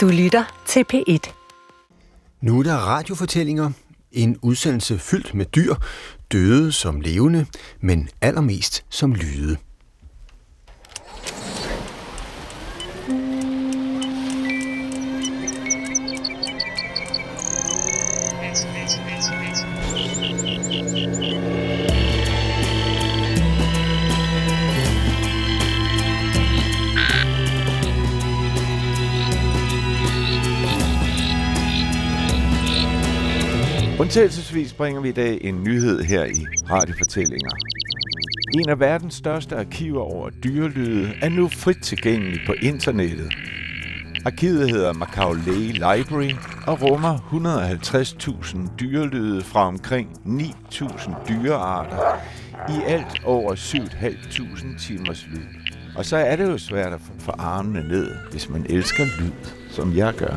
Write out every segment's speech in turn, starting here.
Du lytter til P1. Nu er der radiofortællinger. En udsendelse fyldt med dyr, døde som levende, men allermest som lyde. Indledningsvis bringer vi i dag en nyhed her i Radiofortællinger. En af verdens største arkiver over dyrelyde er nu frit tilgængelig på internettet. Arkivet hedder Macaulay Library og rummer 150.000 dyrelyde fra omkring 9.000 dyrearter i alt over 7.500 timers lyd. Og så er det jo svært at få armene ned, hvis man elsker lyd, som jeg gør.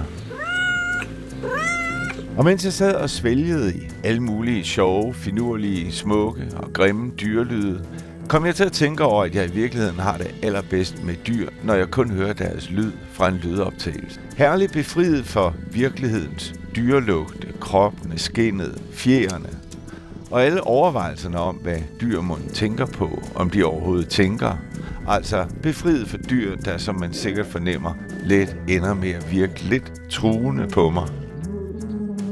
Og mens jeg sad og svælgede i alle mulige sjove, finurlige, smukke og grimme dyrelyde, kom jeg til at tænke over, at jeg i virkeligheden har det allerbedst med dyr, når jeg kun hører deres lyd fra en lydoptagelse. Herligt befriet for virkelighedens dyrelugte, kroppene, skinnet, fjerne og alle overvejelserne om, hvad dyrmunden tænker på, om de overhovedet tænker. Altså befriet for dyr, der som man sikkert fornemmer, let ender med at virke lidt truende på mig.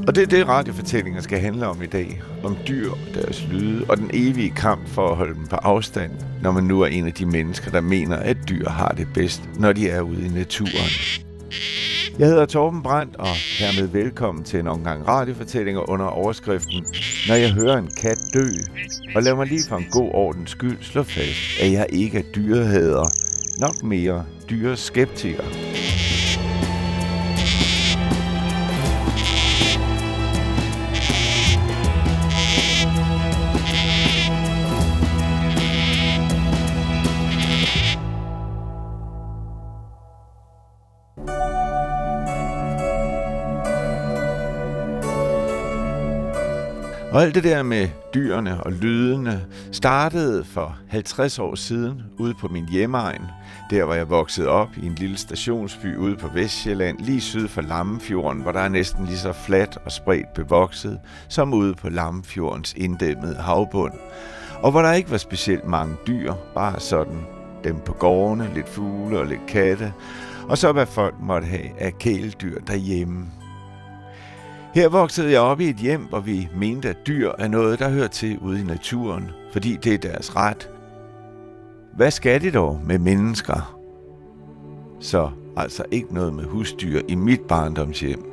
Og det er det, radiofortællinger skal handle om i dag. Om dyr, deres lyde og den evige kamp for at holde dem på afstand, når man nu er en af de mennesker, der mener, at dyr har det bedst, når de er ude i naturen. Jeg hedder Torben Brandt, og hermed velkommen til en omgang radiofortællinger under overskriften Når jeg hører en kat dø. Og lad mig lige for en god ordens skyld slå fast, at jeg ikke er dyrehader, nok mere dyreskeptiker. Og alt det der med dyrene og lydene startede for 50 år siden ude på min hjemmeegn. Der var jeg vokset op i en lille stationsby ude på Vestjylland, lige syd for Lammefjorden, hvor der er næsten lige så fladt og spredt bevokset, som ude på Lammefjordens inddæmmede havbund. Og hvor der ikke var specielt mange dyr, bare sådan dem på gårdene, lidt fugle og lidt katte, og så hvad folk måtte have af kæledyr derhjemme. Her voksede jeg op i et hjem, hvor vi mente, at dyr er noget, der hører til ude i naturen, fordi det er deres ret. Hvad skal det dog med mennesker? Så altså ikke noget med husdyr i mit barndomshjem.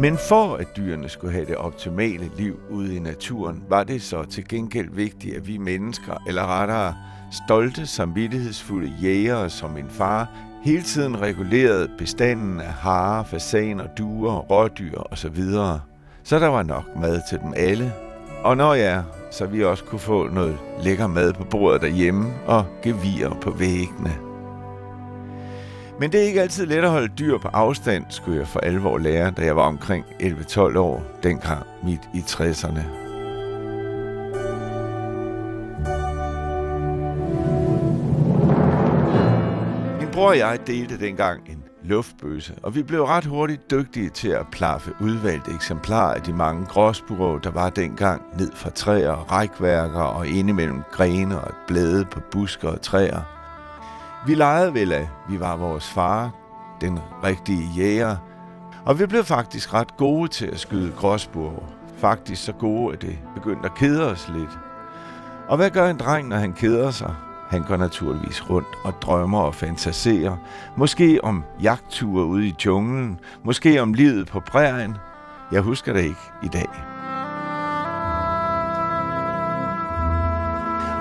Men for at dyrene skulle have det optimale liv ude i naturen, var det så til gengæld vigtigt, at vi mennesker, eller rettere stolte, samvittighedsfulde jægere som min far, hele tiden reguleret bestanden af harer, fasaner, duer, rådyr osv. Så der var nok mad til dem alle. Og når ja, så vi også kunne få noget lækker mad på bordet derhjemme og gevir på væggene. Men det er ikke altid let at holde dyr på afstand, skulle jeg for alvor lære, da jeg var omkring 11-12 år, dengang midt i 60'erne. Bror og jeg delte dengang en luftbøse, og vi blev ret hurtigt dygtige til at plaffe udvalgte eksemplarer af de mange gråsbureau, der var dengang ned fra træer, rækværker og indimellem grene og blade på busker og træer. Vi legede vel, at vi var vores far, den rigtige jæger, og vi blev faktisk ret gode til at skyde gråsbureau. Faktisk så gode, at det begyndte at kede os lidt. Og hvad gør en dreng, når han keder sig? Han går naturligvis rundt og drømmer og fantaserer. Måske om jagtture ude i junglen. Måske om livet på prærien. Jeg husker det ikke i dag.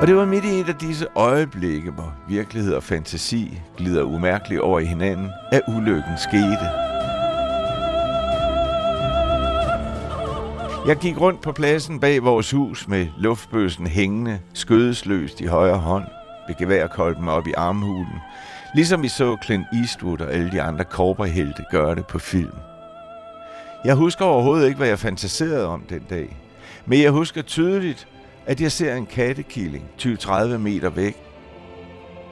Og det var midt i et af disse øjeblikke, hvor virkelighed og fantasi glider umærkeligt over i hinanden, at ulykken skete. Jeg gik rundt på pladsen bag vores hus med luftbøsen hængende, skødesløst i højre hånd med geværkolben op i armhulen, ligesom vi så Clint Eastwood og alle de andre korperhelte gøre det på film. Jeg husker overhovedet ikke, hvad jeg fantaserede om den dag, men jeg husker tydeligt, at jeg ser en kattekilling 20-30 meter væk.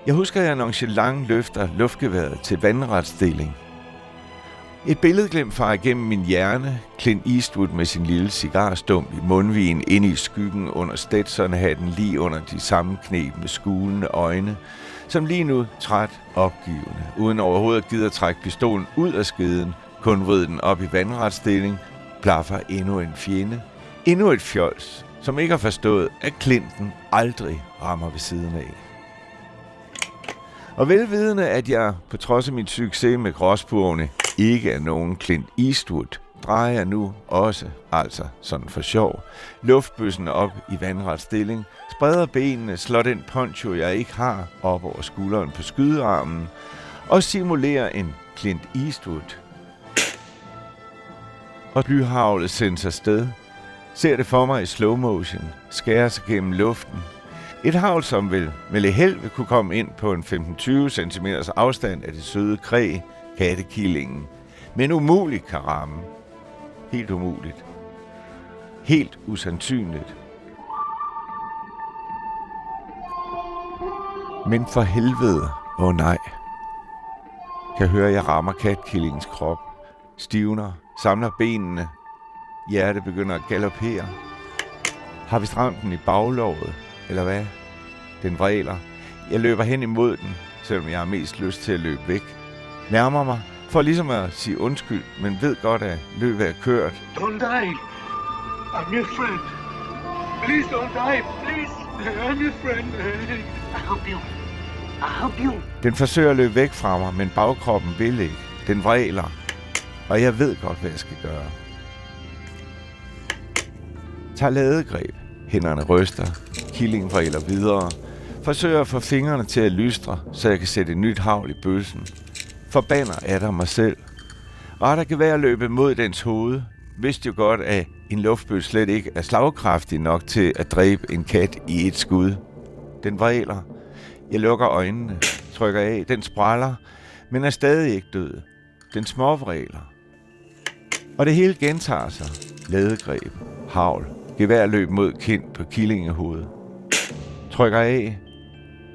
Jeg husker, at jeg nonchalant løfter luftgeværet til vandretsstilling. Et billedglimt far igennem min hjerne. Clint Eastwood med sin lille cigarstump i mundvigen ind i skyggen under Stetson-hatten lige under de samme knep med skulende øjne, som lige nu træt opgivende, uden overhovedet at gide at trække pistolen ud af skeden, kun vride den op i vandretstilling, plaffer endnu en fjende. Endnu et fjols, som ikke har forstået, at Clinton aldrig rammer ved siden af. Og velvidende, at jeg på trods af min succes med gråspurvene ikke er nogen Clint Eastwood, drejer jeg nu også, altså sådan for sjov, luftbøssen op i vandret stilling, spreder benene, slår den poncho, jeg ikke har, op over skulderen på skydearmen, og simulerer en Clint Eastwood. Og blyhavlet sendes afsted. Ser det for mig i slow motion, skærer sig gennem luften, et havl, som vil med lidt held vil kunne komme ind på en 15-20 cm afstand af det søde kræ, kattekillingen, men umuligt kan ramme. Helt umuligt. Helt usandsynligt. Men for helvede, åh oh nej. Kan høre, jeg rammer katkillingens krop. Stivner, samler benene. Hjertet begynder at galoppere. Har vi stramt den i baglåret, eller hvad? Den vræler. Jeg løber hen imod den, selvom jeg har mest lyst til at løbe væk. Nærmer mig, for ligesom at sige undskyld, men ved godt, at løbet er kørt. Don't die. I'm your friend. Please don't die. Please. I'm your friend. I help you. I help you. Den forsøger at løbe væk fra mig, men bagkroppen vil ikke. Den vræler. Og jeg ved godt, hvad jeg skal gøre. Tag ladegreb. Hænderne ryster. Killingen vræler videre. Forsøger at få fingrene til at lystre, så jeg kan sætte et nyt havl i bøssen. Forbander Adam mig selv. Og der kan være løbe mod dens hoved, vidste jo godt, at en luftbøs slet ikke er slagkraftig nok til at dræbe en kat i et skud. Den vræler. Jeg lukker øjnene, trykker af. Den spræller, men er stadig ikke død. Den småvræler. Og det hele gentager sig. Ladegreb, havl, geværløb mod kind på killingehovedet. Trykker af,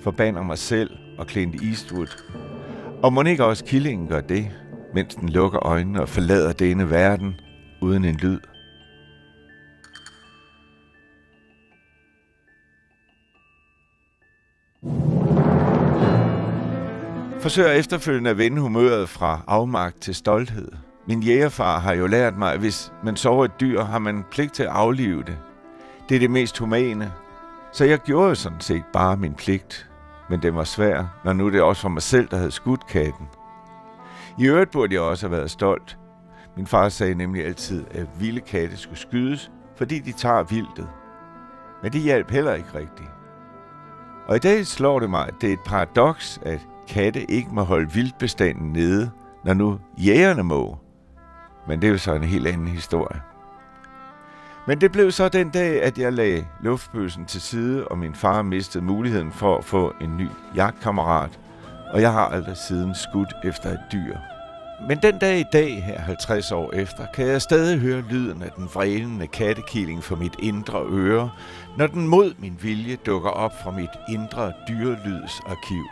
forbander mig selv og Clint Eastwood. Og må ikke også killingen gør det, mens den lukker øjnene og forlader denne verden uden en lyd. Forsøger efterfølgende at vende humøret fra afmagt til stolthed. Min jægerfar har jo lært mig, at hvis man sover et dyr, har man pligt til at aflive det. Det er det mest humane. Så jeg gjorde sådan set bare min pligt. Men det var svært, når nu det også var mig selv, der havde skudt katten. I øvrigt burde jeg også have været stolt. Min far sagde nemlig altid, at vilde katte skulle skydes, fordi de tager vildtet. Men det hjalp heller ikke rigtigt. Og i dag slår det mig, at det er et paradoks, at katte ikke må holde vildbestanden nede, når nu jægerne må. Men det er jo så en helt anden historie. Men det blev så den dag, at jeg lagde luftbøssen til side, og min far mistede muligheden for at få en ny jagtkammerat, og jeg har aldrig siden skudt efter et dyr. Men den dag i dag, her 50 år efter, kan jeg stadig høre lyden af den vrælende kattekilling for mit indre øre, når den mod min vilje dukker op fra mit indre dyrelydsarkiv.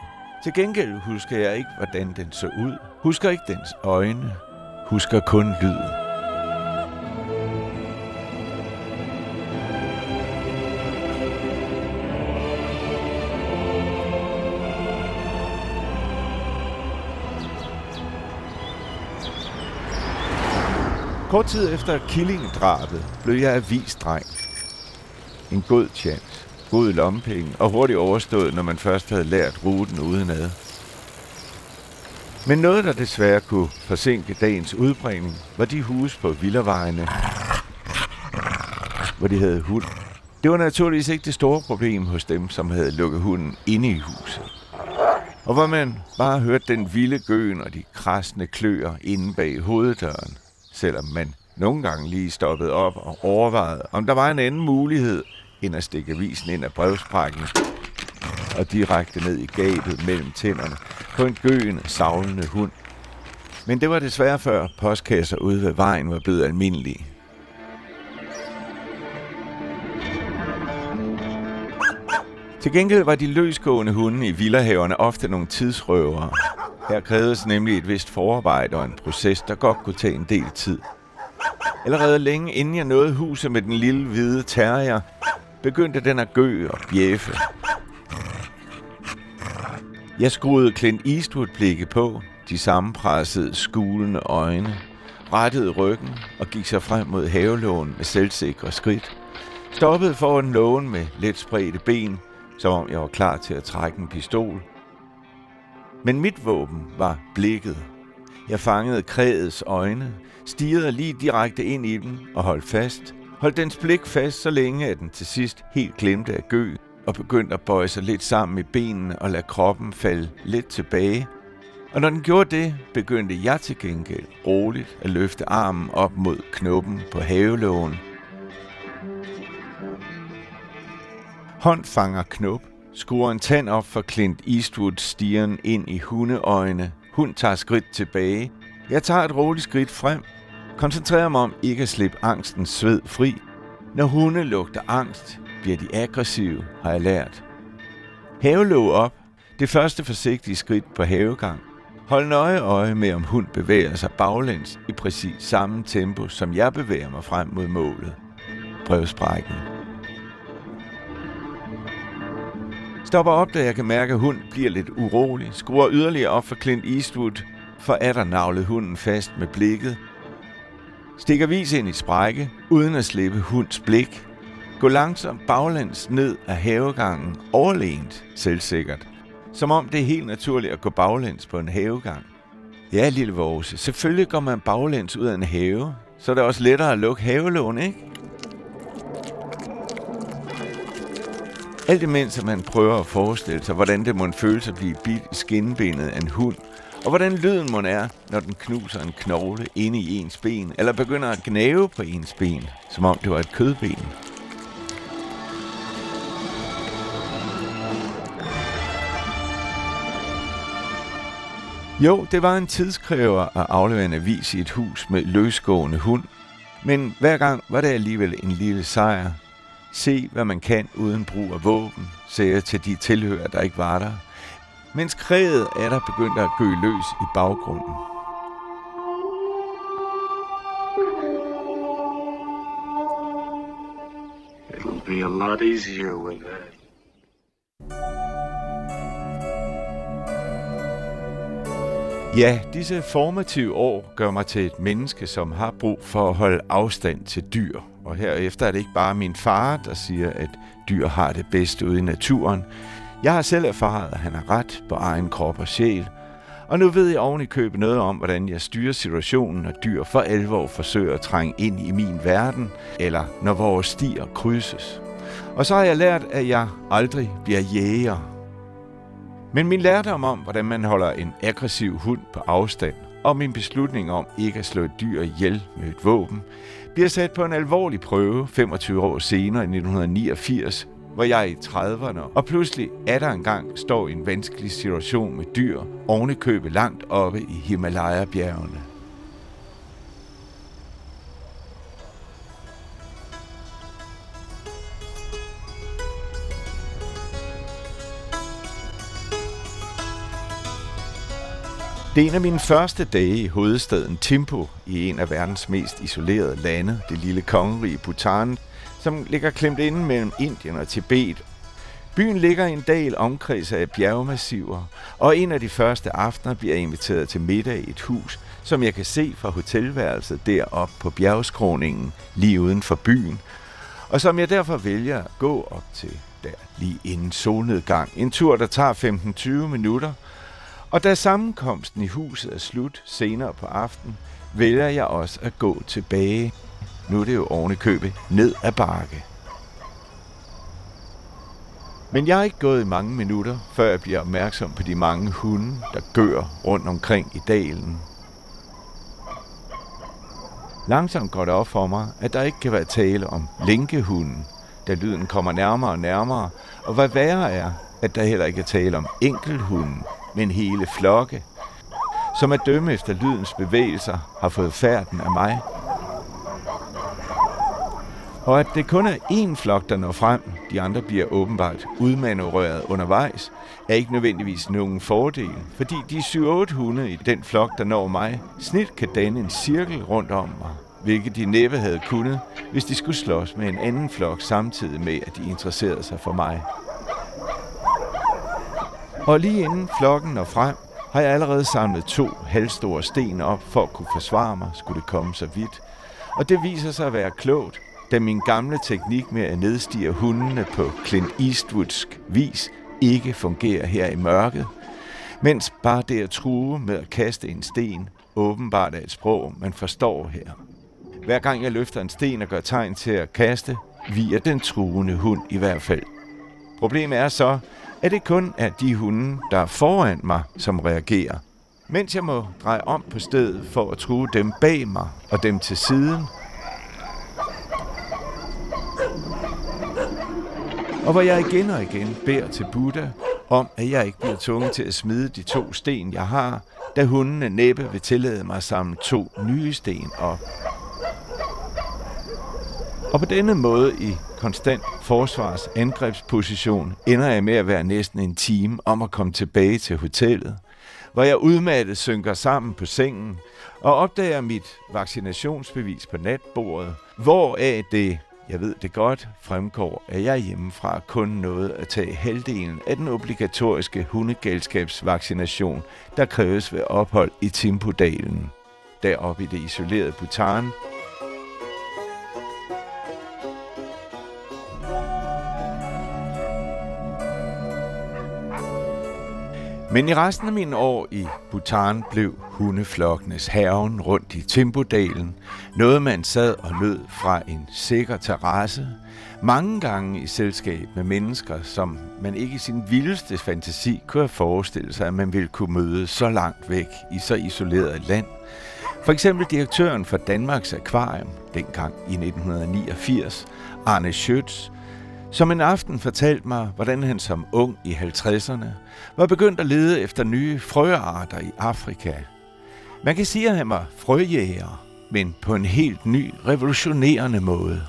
Til gengæld husker jeg ikke, hvordan den så ud. Husker ikke dens øjne. Husker kun lyden. Kort tid efter killingedrabet blev jeg avisdreng. En god chance, god lommepenge og hurtigt overstået, når man først havde lært ruten udenad. Men noget, der desværre kunne forsinke dagens udbringning, var de huse på villavejene, hvor de havde hund. Det var naturligvis ikke det store problem hos dem, som havde lukket hunden inde i huset. Og hvor man bare hørte den vilde gøen og de krasne kløer inde bag hoveddøren, selvom man nogle gange lige stoppede op og overvejede, om der var en anden mulighed, end at stikke avisen ind af brevsprækken og direkte ned i gabet mellem tænderne på en gøen savlende hund. Men det var desværre før postkasser ude ved vejen var blevet almindelige. Til gengæld var de løsgående hunde i villahaverne ofte nogle tidsrøvere. Her krævedes nemlig et vist forarbejde og en proces, der godt kunne tage en del tid. Allerede længe inden jeg nåede huset med den lille hvide terrier, begyndte den at gø og bjeffe. Jeg skruede Clint Eastwood-blikke på, de sammenpressede, skulende øjne, rettede ryggen og gik sig frem mod havelån med selvsikre skridt. Stoppede foran lågen med let spredte ben, som om jeg var klar til at trække en pistol. Men mit våben var blikket. Jeg fangede krædets øjne, stirrede lige direkte ind i dem og holdt fast. Holdt dens blik fast så længe, at den til sidst helt glemte at gø og begyndte at bøje sig lidt sammen i benene og lade kroppen falde lidt tilbage. Og når den gjorde det, begyndte jeg til gengæld roligt at løfte armen op mod knoppen på havelågen. Hånd fanger knop, skruer en tand op for Clint Eastwood stieren ind i hundeøjne. Hun tager skridt tilbage. Jeg tager et roligt skridt frem. Koncentrerer mig om ikke at slippe angstens sved fri. Når hunde lugter angst, bliver de aggressive, har jeg lært. Havelåg op. Det første forsigtige skridt på havegang. Hold nøje øje med, om hund bevæger sig baglæns i præcis samme tempo, som jeg bevæger mig frem mod målet. Brevsprækken. Stopper op, da jeg kan mærke, at hund bliver lidt urolig. Skruer yderligere op for Clint Eastwood, for er der navlet hunden fast med blikket. Stikker vis ind i sprække, uden at slippe hunds blik. Gå langsomt baglæns ned af havegangen, overlænt selvsikkert. Som om det er helt naturligt at gå baglæns på en havegang. Ja, lille Vose, selvfølgelig går man baglæns ud af en have, så er det også lettere at lukke havelån, ikke? Alt imens at man prøver at forestille sig, hvordan det må føles at blive bidt i skinbenet af en hund, og hvordan lyden må er, når den knuser en knogle inde i ens ben, eller begynder at gnave på ens ben, som om det var et kødben. Jo, det var en tidskræver at aflevere en avis i et hus med løsgående hund, men hver gang var det alligevel en lille sejr. Se, hvad man kan uden brug af våben, sagde jeg til de tilhører, der ikke var der, mens krædet er der begyndt at gø løs i baggrunden. It'll be a lot easier with that. Ja, disse formative år gør mig til et menneske, som har brug for at holde afstand til dyr. Og herefter er det ikke bare min far, der siger, at dyr har det bedst ude i naturen. Jeg har selv erfaret, at han har ret på egen krop og sjæl. Og nu ved jeg oven i købet noget om, hvordan jeg styrer situationen, når dyr for alvor forsøger at trænge ind i min verden, eller når vores stier krydses. Og så har jeg lært, at jeg aldrig bliver jæger, men min lærdom om, hvordan man holder en aggressiv hund på afstand, og min beslutning om ikke at slå et dyr ihjel med et våben, bliver sat på en alvorlig prøve 25 år senere i 1989, hvor jeg er i 30'erne, og pludselig er der engang står i en vanskelig situation med dyr, ovenikøbet langt oppe i Himalaya-bjergene. Det er en af mine første dage i hovedstaden Timpo, i en af verdens mest isolerede lande, det lille kongerige Bhutan, som ligger klemt inde mellem Indien og Tibet. Byen ligger i en dal omkredset af bjergmassiver, og en af de første aftener bliver jeg inviteret til middag i et hus, som jeg kan se fra hotelværelset deroppe på bjergskråningen lige uden for byen, og som jeg derfor vælger at gå op til der lige inden solnedgang. En tur, der tager 15-20 minutter – og da sammenkomsten i huset er slut senere på aften, vælger jeg også at gå tilbage. Nu er det jo oven købet ned ad bakke. Men jeg er ikke gået i mange minutter, før jeg bliver opmærksom på de mange hunde, der gør rundt omkring i dalen. Langsomt går det op for mig, at der ikke kan være tale om linkehunden, da lyden kommer nærmere og nærmere, og hvad værre er, at der heller ikke er tale om enkelhunden, men hele flokke, som at dømme efter lydens bevægelser har fået færden af mig. Og at det kun er én flok, der når frem, de andre bliver åbenbart udmanøvreret undervejs, er ikke nødvendigvis nogen fordel, fordi de 7-8 hunde i den flok, der når mig, snit kan danne en cirkel rundt om mig, hvilket de næppe havde kunnet, hvis de skulle slås med en anden flok samtidig med, at de interesserede sig for mig. Og lige inden flokken når frem, har jeg allerede samlet to halvstore sten op for at kunne forsvare mig, skulle det komme så vidt. Og det viser sig at være klogt, da min gamle teknik med at nedstige hundene på Clint Eastwoodsk vis ikke fungerer her i mørket, mens bare det at true med at kaste en sten åbenbart er et sprog, man forstår her. Hver gang jeg løfter en sten og gør tegn til at kaste, viger den truende hund i hvert fald. Problemet er så, at det kun er de hunde, der er foran mig, som reagerer. Mens jeg må dreje om på stedet for at true dem bag mig og dem til siden. Og hvor jeg igen og igen beder til Buddha om, at jeg ikke bliver tvunget til at smide de to sten, jeg har, da hundene næppe vil tillade mig at samle to nye sten op. Og på denne måde i konstant forsvars angrebsposition ender jeg med at være næsten en time om at komme tilbage til hotellet, hvor jeg udmattet synker sammen på sengen og opdager mit vaccinationsbevis på natbordet, hvoraf det, jeg ved det godt, fremgår, at jeg hjemmefra kun nåede at tage halvdelen af den obligatoriske hundegalskabsvaccination, der kræves ved ophold i Timpodalen. Deroppe i det isolerede Bhutan Men i resten af mine år i Bhutan blev hundeflokkenes haven rundt i Timbodalen noget man sad og lød fra en sikker terrasse, mange gange i selskab med mennesker, som man ikke i sin vildeste fantasi kunne have forestillet sig, at man ville kunne møde så langt væk i så isoleret et land. For eksempel direktøren for Danmarks Akvarium, dengang i 1989, Arne Schøtz, som en aften fortalte mig, hvordan han som ung i 50'erne var begyndt at lede efter nye frøarter i Afrika. Man kan sige, at han var frøjæger, men på en helt ny, revolutionerende måde.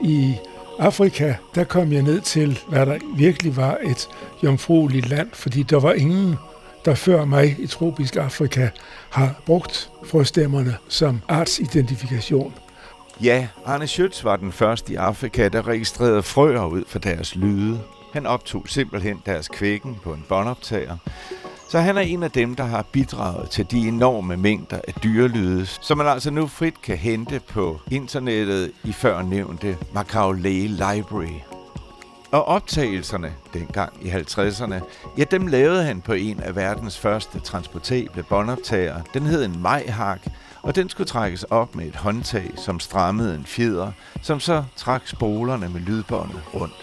I Afrika, der kom jeg ned til, hvad der virkelig var et jomfrueligt land, fordi der var ingen der før mig i tropisk Afrika har brugt frøstemmerne som artsidentifikation. Ja, Arne Schütz var den første i Afrika, der registrerede frøer ud for deres lyde. Han optog simpelthen deres kvækken på en båndoptager, så han er en af dem, der har bidraget til de enorme mængder af dyrelyde, som man altså nu frit kan hente på internettet i førnævnte Macaulay Library. Og optagelserne dengang i 50'erne, ja, dem lavede han på en af verdens første transportable båndoptager. Den hed en Majhak, og den skulle trækkes op med et håndtag, som strammede en fjeder, som så trak spolerne med lydbåndet rundt.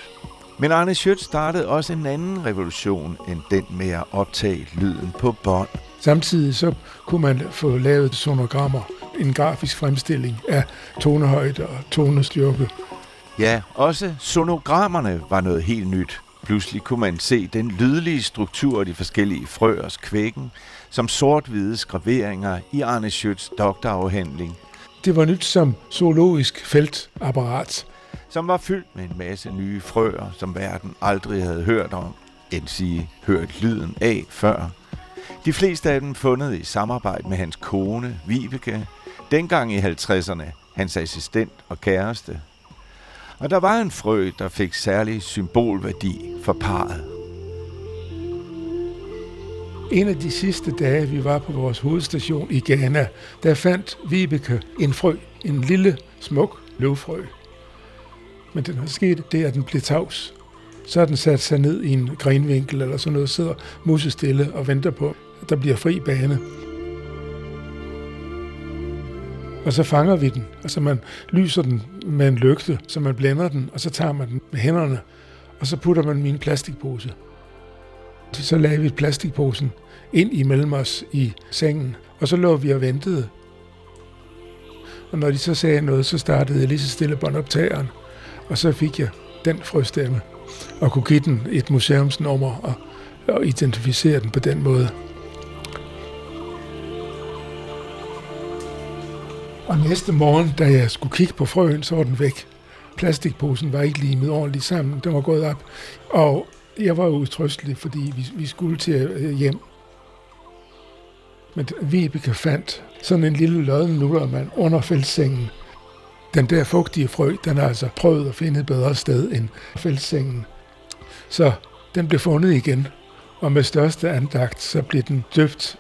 Men Arne Schøtz startede også en anden revolution end den med at optage lyden på bånd. Samtidig så kunne man få lavet sonogrammer, en grafisk fremstilling af tonehøjde og tonestyrke, Ja, også sonogrammerne var noget helt nyt. Pludselig kunne man se den lydlige struktur af de forskellige frøers kvækken, som sort-hvide skraveringer i Arne Schøtz doktorafhandling. Det var nyt som zoologisk feltapparat. Som var fyldt med en masse nye frøer, som verden aldrig havde hørt om, end sige hørt lyden af før. De fleste af dem fundet i samarbejde med hans kone, Vibeke, dengang i 50'erne, hans assistent og kæreste, og der var en frø, der fik særlig symbolværdi for parret. En af de sidste dage, vi var på vores hovedstation i Ghana, der fandt Vibeke en frø, en lille, smuk løvfrø. Men den har sket det, at den blev tavs. Så har den sat sig ned i en grenvinkel eller sådan noget, sidder musestille og venter på, at der bliver fri bane og så fanger vi den. Altså man lyser den med en lygte, så man blænder den, og så tager man den med hænderne, og så putter man den i en plastikpose. Så lagde vi plastikposen ind imellem os i sengen, og så lå vi og ventede. Og når de så sagde noget, så startede jeg lige så stille båndoptageren, og så fik jeg den frøstemme, og kunne give den et museumsnummer og, og identificere den på den måde. Og næste morgen, da jeg skulle kigge på frøen, så var den væk. Plastikposen var ikke limet ordentligt sammen. Den var gået op. Og jeg var utrystelig, fordi vi, vi skulle til øh, hjem. Men Vibeke fandt sådan en lille lodden nullermand under fældsengen. Den der fugtige frø, den har altså prøvet at finde et bedre sted end fældsengen. Så den blev fundet igen, og med største andagt, så blev den døbt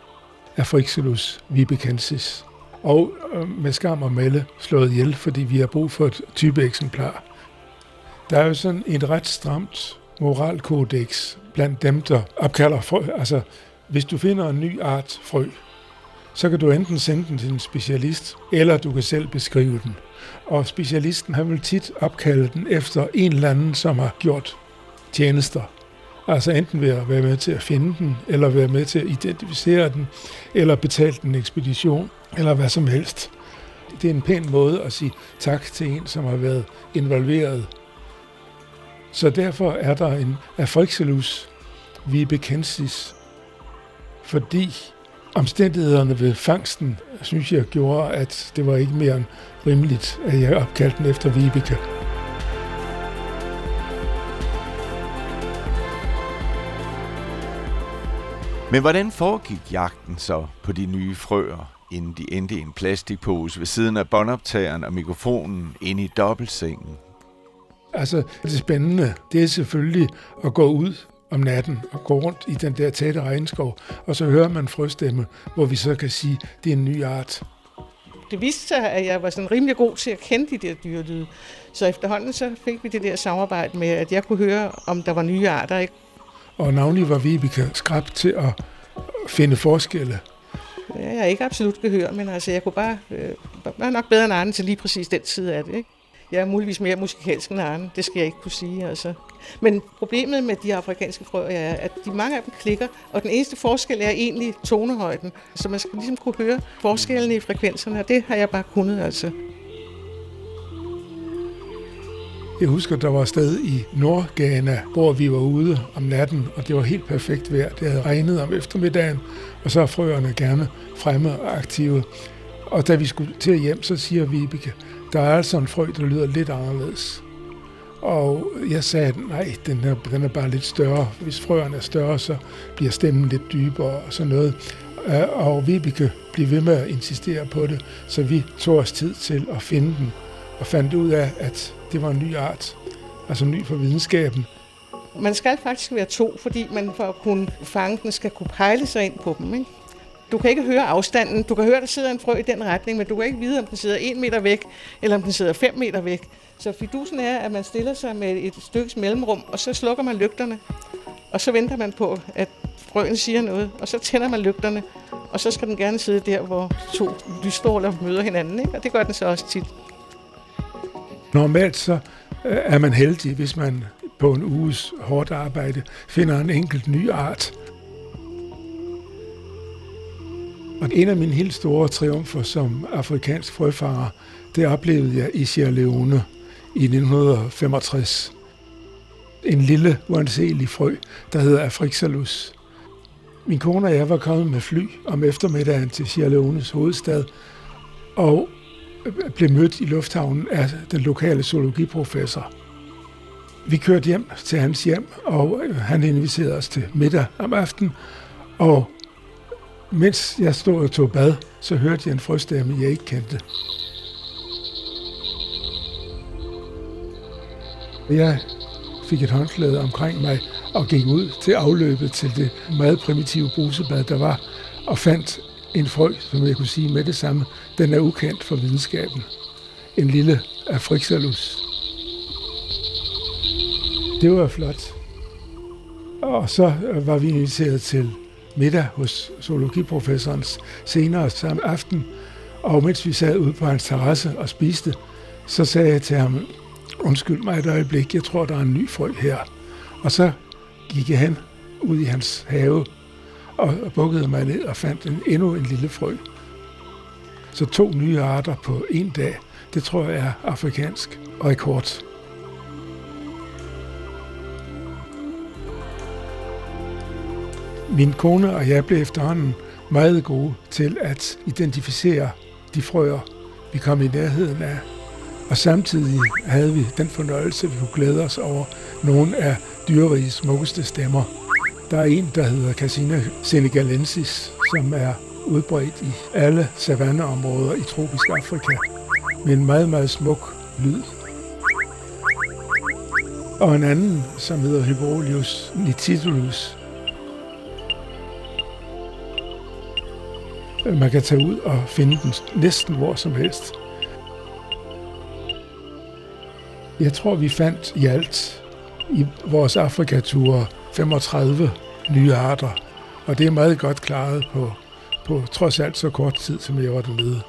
af Frixelus vibekensis. Og øh, med skam og melde slået ihjel, fordi vi har brug for et type eksemplar. Der er jo sådan et ret stramt moralkodex blandt dem, der opkalder frø. Altså, hvis du finder en ny art frø, så kan du enten sende den til en specialist, eller du kan selv beskrive den. Og specialisten han vil tit opkalde den efter en eller anden, som har gjort tjenester. Altså enten ved at være med til at finde den, eller være med til at identificere den, eller betale den ekspedition, eller hvad som helst. Det er en pæn måde at sige tak til en, som har været involveret. Så derfor er der en Afrixelus vibekensis, fordi omstændighederne ved fangsten, synes jeg, gjorde, at det var ikke mere end rimeligt, at jeg opkaldte den efter Vibeke. Men hvordan foregik jagten så på de nye frøer, inden de endte i en plastikpose ved siden af båndoptageren og mikrofonen inde i dobbeltsengen? Altså, det spændende, det er selvfølgelig at gå ud om natten og gå rundt i den der tætte regnskov, og så hører man frøstemme, hvor vi så kan sige, at det er en ny art. Det viste sig, at jeg var sådan rimelig god til at kende de der dyrelyde. Så efterhånden så fik vi det der samarbejde med, at jeg kunne høre, om der var nye arter. Ikke? Og navnlig var Vibeke skrab til at finde forskelle. Ja, Jeg er ikke absolut gehør, men altså, jeg kunne bare øh, var nok bedre end Arne til lige præcis den side af det. Ikke? Jeg er muligvis mere musikalsk end Arne, det skal jeg ikke kunne sige. Altså. Men problemet med de afrikanske frøer er, at de mange af dem klikker, og den eneste forskel er egentlig tonehøjden. Så man skal ligesom kunne høre forskellene i frekvenserne, og det har jeg bare kunnet. Altså. Jeg husker, der var et sted i Nordghana, hvor vi var ude om natten, og det var helt perfekt vejr. Det havde regnet om eftermiddagen, og så er frøerne gerne fremme og aktive. Og da vi skulle til hjem, så siger Vibeke, der er altså en frø, der lyder lidt anderledes. Og jeg sagde, nej, den er, den er bare lidt større. Hvis frøerne er større, så bliver stemmen lidt dybere og sådan noget. Øh, og Vibeke blev ved med at insistere på det, så vi tog os tid til at finde den og fandt ud af, at det var en ny art, altså ny for videnskaben. Man skal faktisk være to, fordi man for at kunne fange den, skal kunne pejle sig ind på dem. Ikke? Du kan ikke høre afstanden. Du kan høre, at der sidder en frø i den retning, men du kan ikke vide, om den sidder en meter væk, eller om den sidder 5 meter væk. Så fidusen er, at man stiller sig med et stykkes mellemrum, og så slukker man lygterne. Og så venter man på, at frøen siger noget, og så tænder man lygterne. Og så skal den gerne sidde der, hvor to lysstråler møder hinanden, ikke? og det gør den så også tit. Normalt så øh, er man heldig, hvis man på en uges hårdt arbejde finder en enkelt ny art. Og en af mine helt store triumfer som afrikansk frøfanger, det oplevede jeg i Sierra Leone i 1965. En lille, uanselig frø, der hedder Afrixalus. Min kone og jeg var kommet med fly om eftermiddagen til Sierra Leones hovedstad, og blev mødt i lufthavnen af den lokale zoologiprofessor. Vi kørte hjem til hans hjem, og øh, han inviterede os til middag om aftenen, og mens jeg stod og tog bad, så hørte jeg en frøstemme, jeg ikke kendte. Jeg fik et håndklæde omkring mig og gik ud til afløbet til det meget primitive brusebad, der var, og fandt en frygt, som jeg kunne sige med det samme, den er ukendt for videnskaben. En lille afriksalus. Det var flot. Og så var vi inviteret til middag hos zoologiprofessoren senere samme aften. Og mens vi sad ude på hans terrasse og spiste, så sagde jeg til ham, undskyld mig et øjeblik, jeg tror, der er en ny frø her. Og så gik jeg hen ud i hans have og bukkede mig ned og fandt en, endnu en lille frø. Så to nye arter på en dag, det tror jeg er afrikansk rekord. Min kone og jeg blev efterhånden meget gode til at identificere de frøer, vi kom i nærheden af. Og samtidig havde vi den fornøjelse, at vi kunne glæde os over nogle af dyrerigets smukkeste stemmer. Der er en, der hedder Cassina senegalensis, som er udbredt i alle savanneområder i tropisk Afrika, med en meget, meget smuk lyd. Og en anden, som hedder Hybrolius nitidulus. Man kan tage ud og finde den næsten hvor som helst. Jeg tror, vi fandt i alt i vores Afrikature 35 nye arter, og det er meget godt klaret på, på trods alt så kort tid, som jeg var dernede.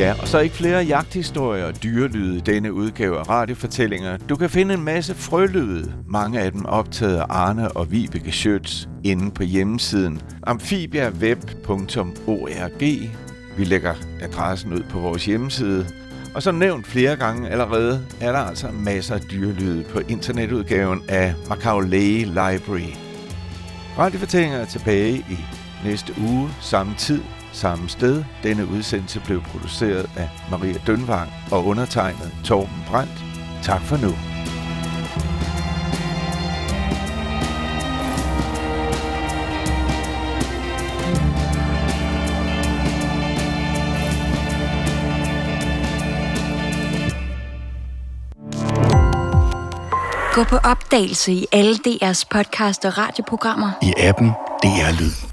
Ja, og så ikke flere jagthistorier og dyrelyde i denne udgave af radiofortællinger. Du kan finde en masse frølyde, mange af dem optaget af Arne og Vibeke Schøtz, inde på hjemmesiden amfibiaweb.org. Vi lægger adressen ud på vores hjemmeside. Og som nævnt flere gange allerede, er der altså masser af dyrelyde på internetudgaven af Macaulay Library. Radiofortællinger er tilbage i næste uge, samme tid, samme sted. Denne udsendelse blev produceret af Maria Dønvang og undertegnet Torben Brandt. Tak for nu. Gå på opdagelse i alle DR's podcast og radioprogrammer. I appen DR Lyd.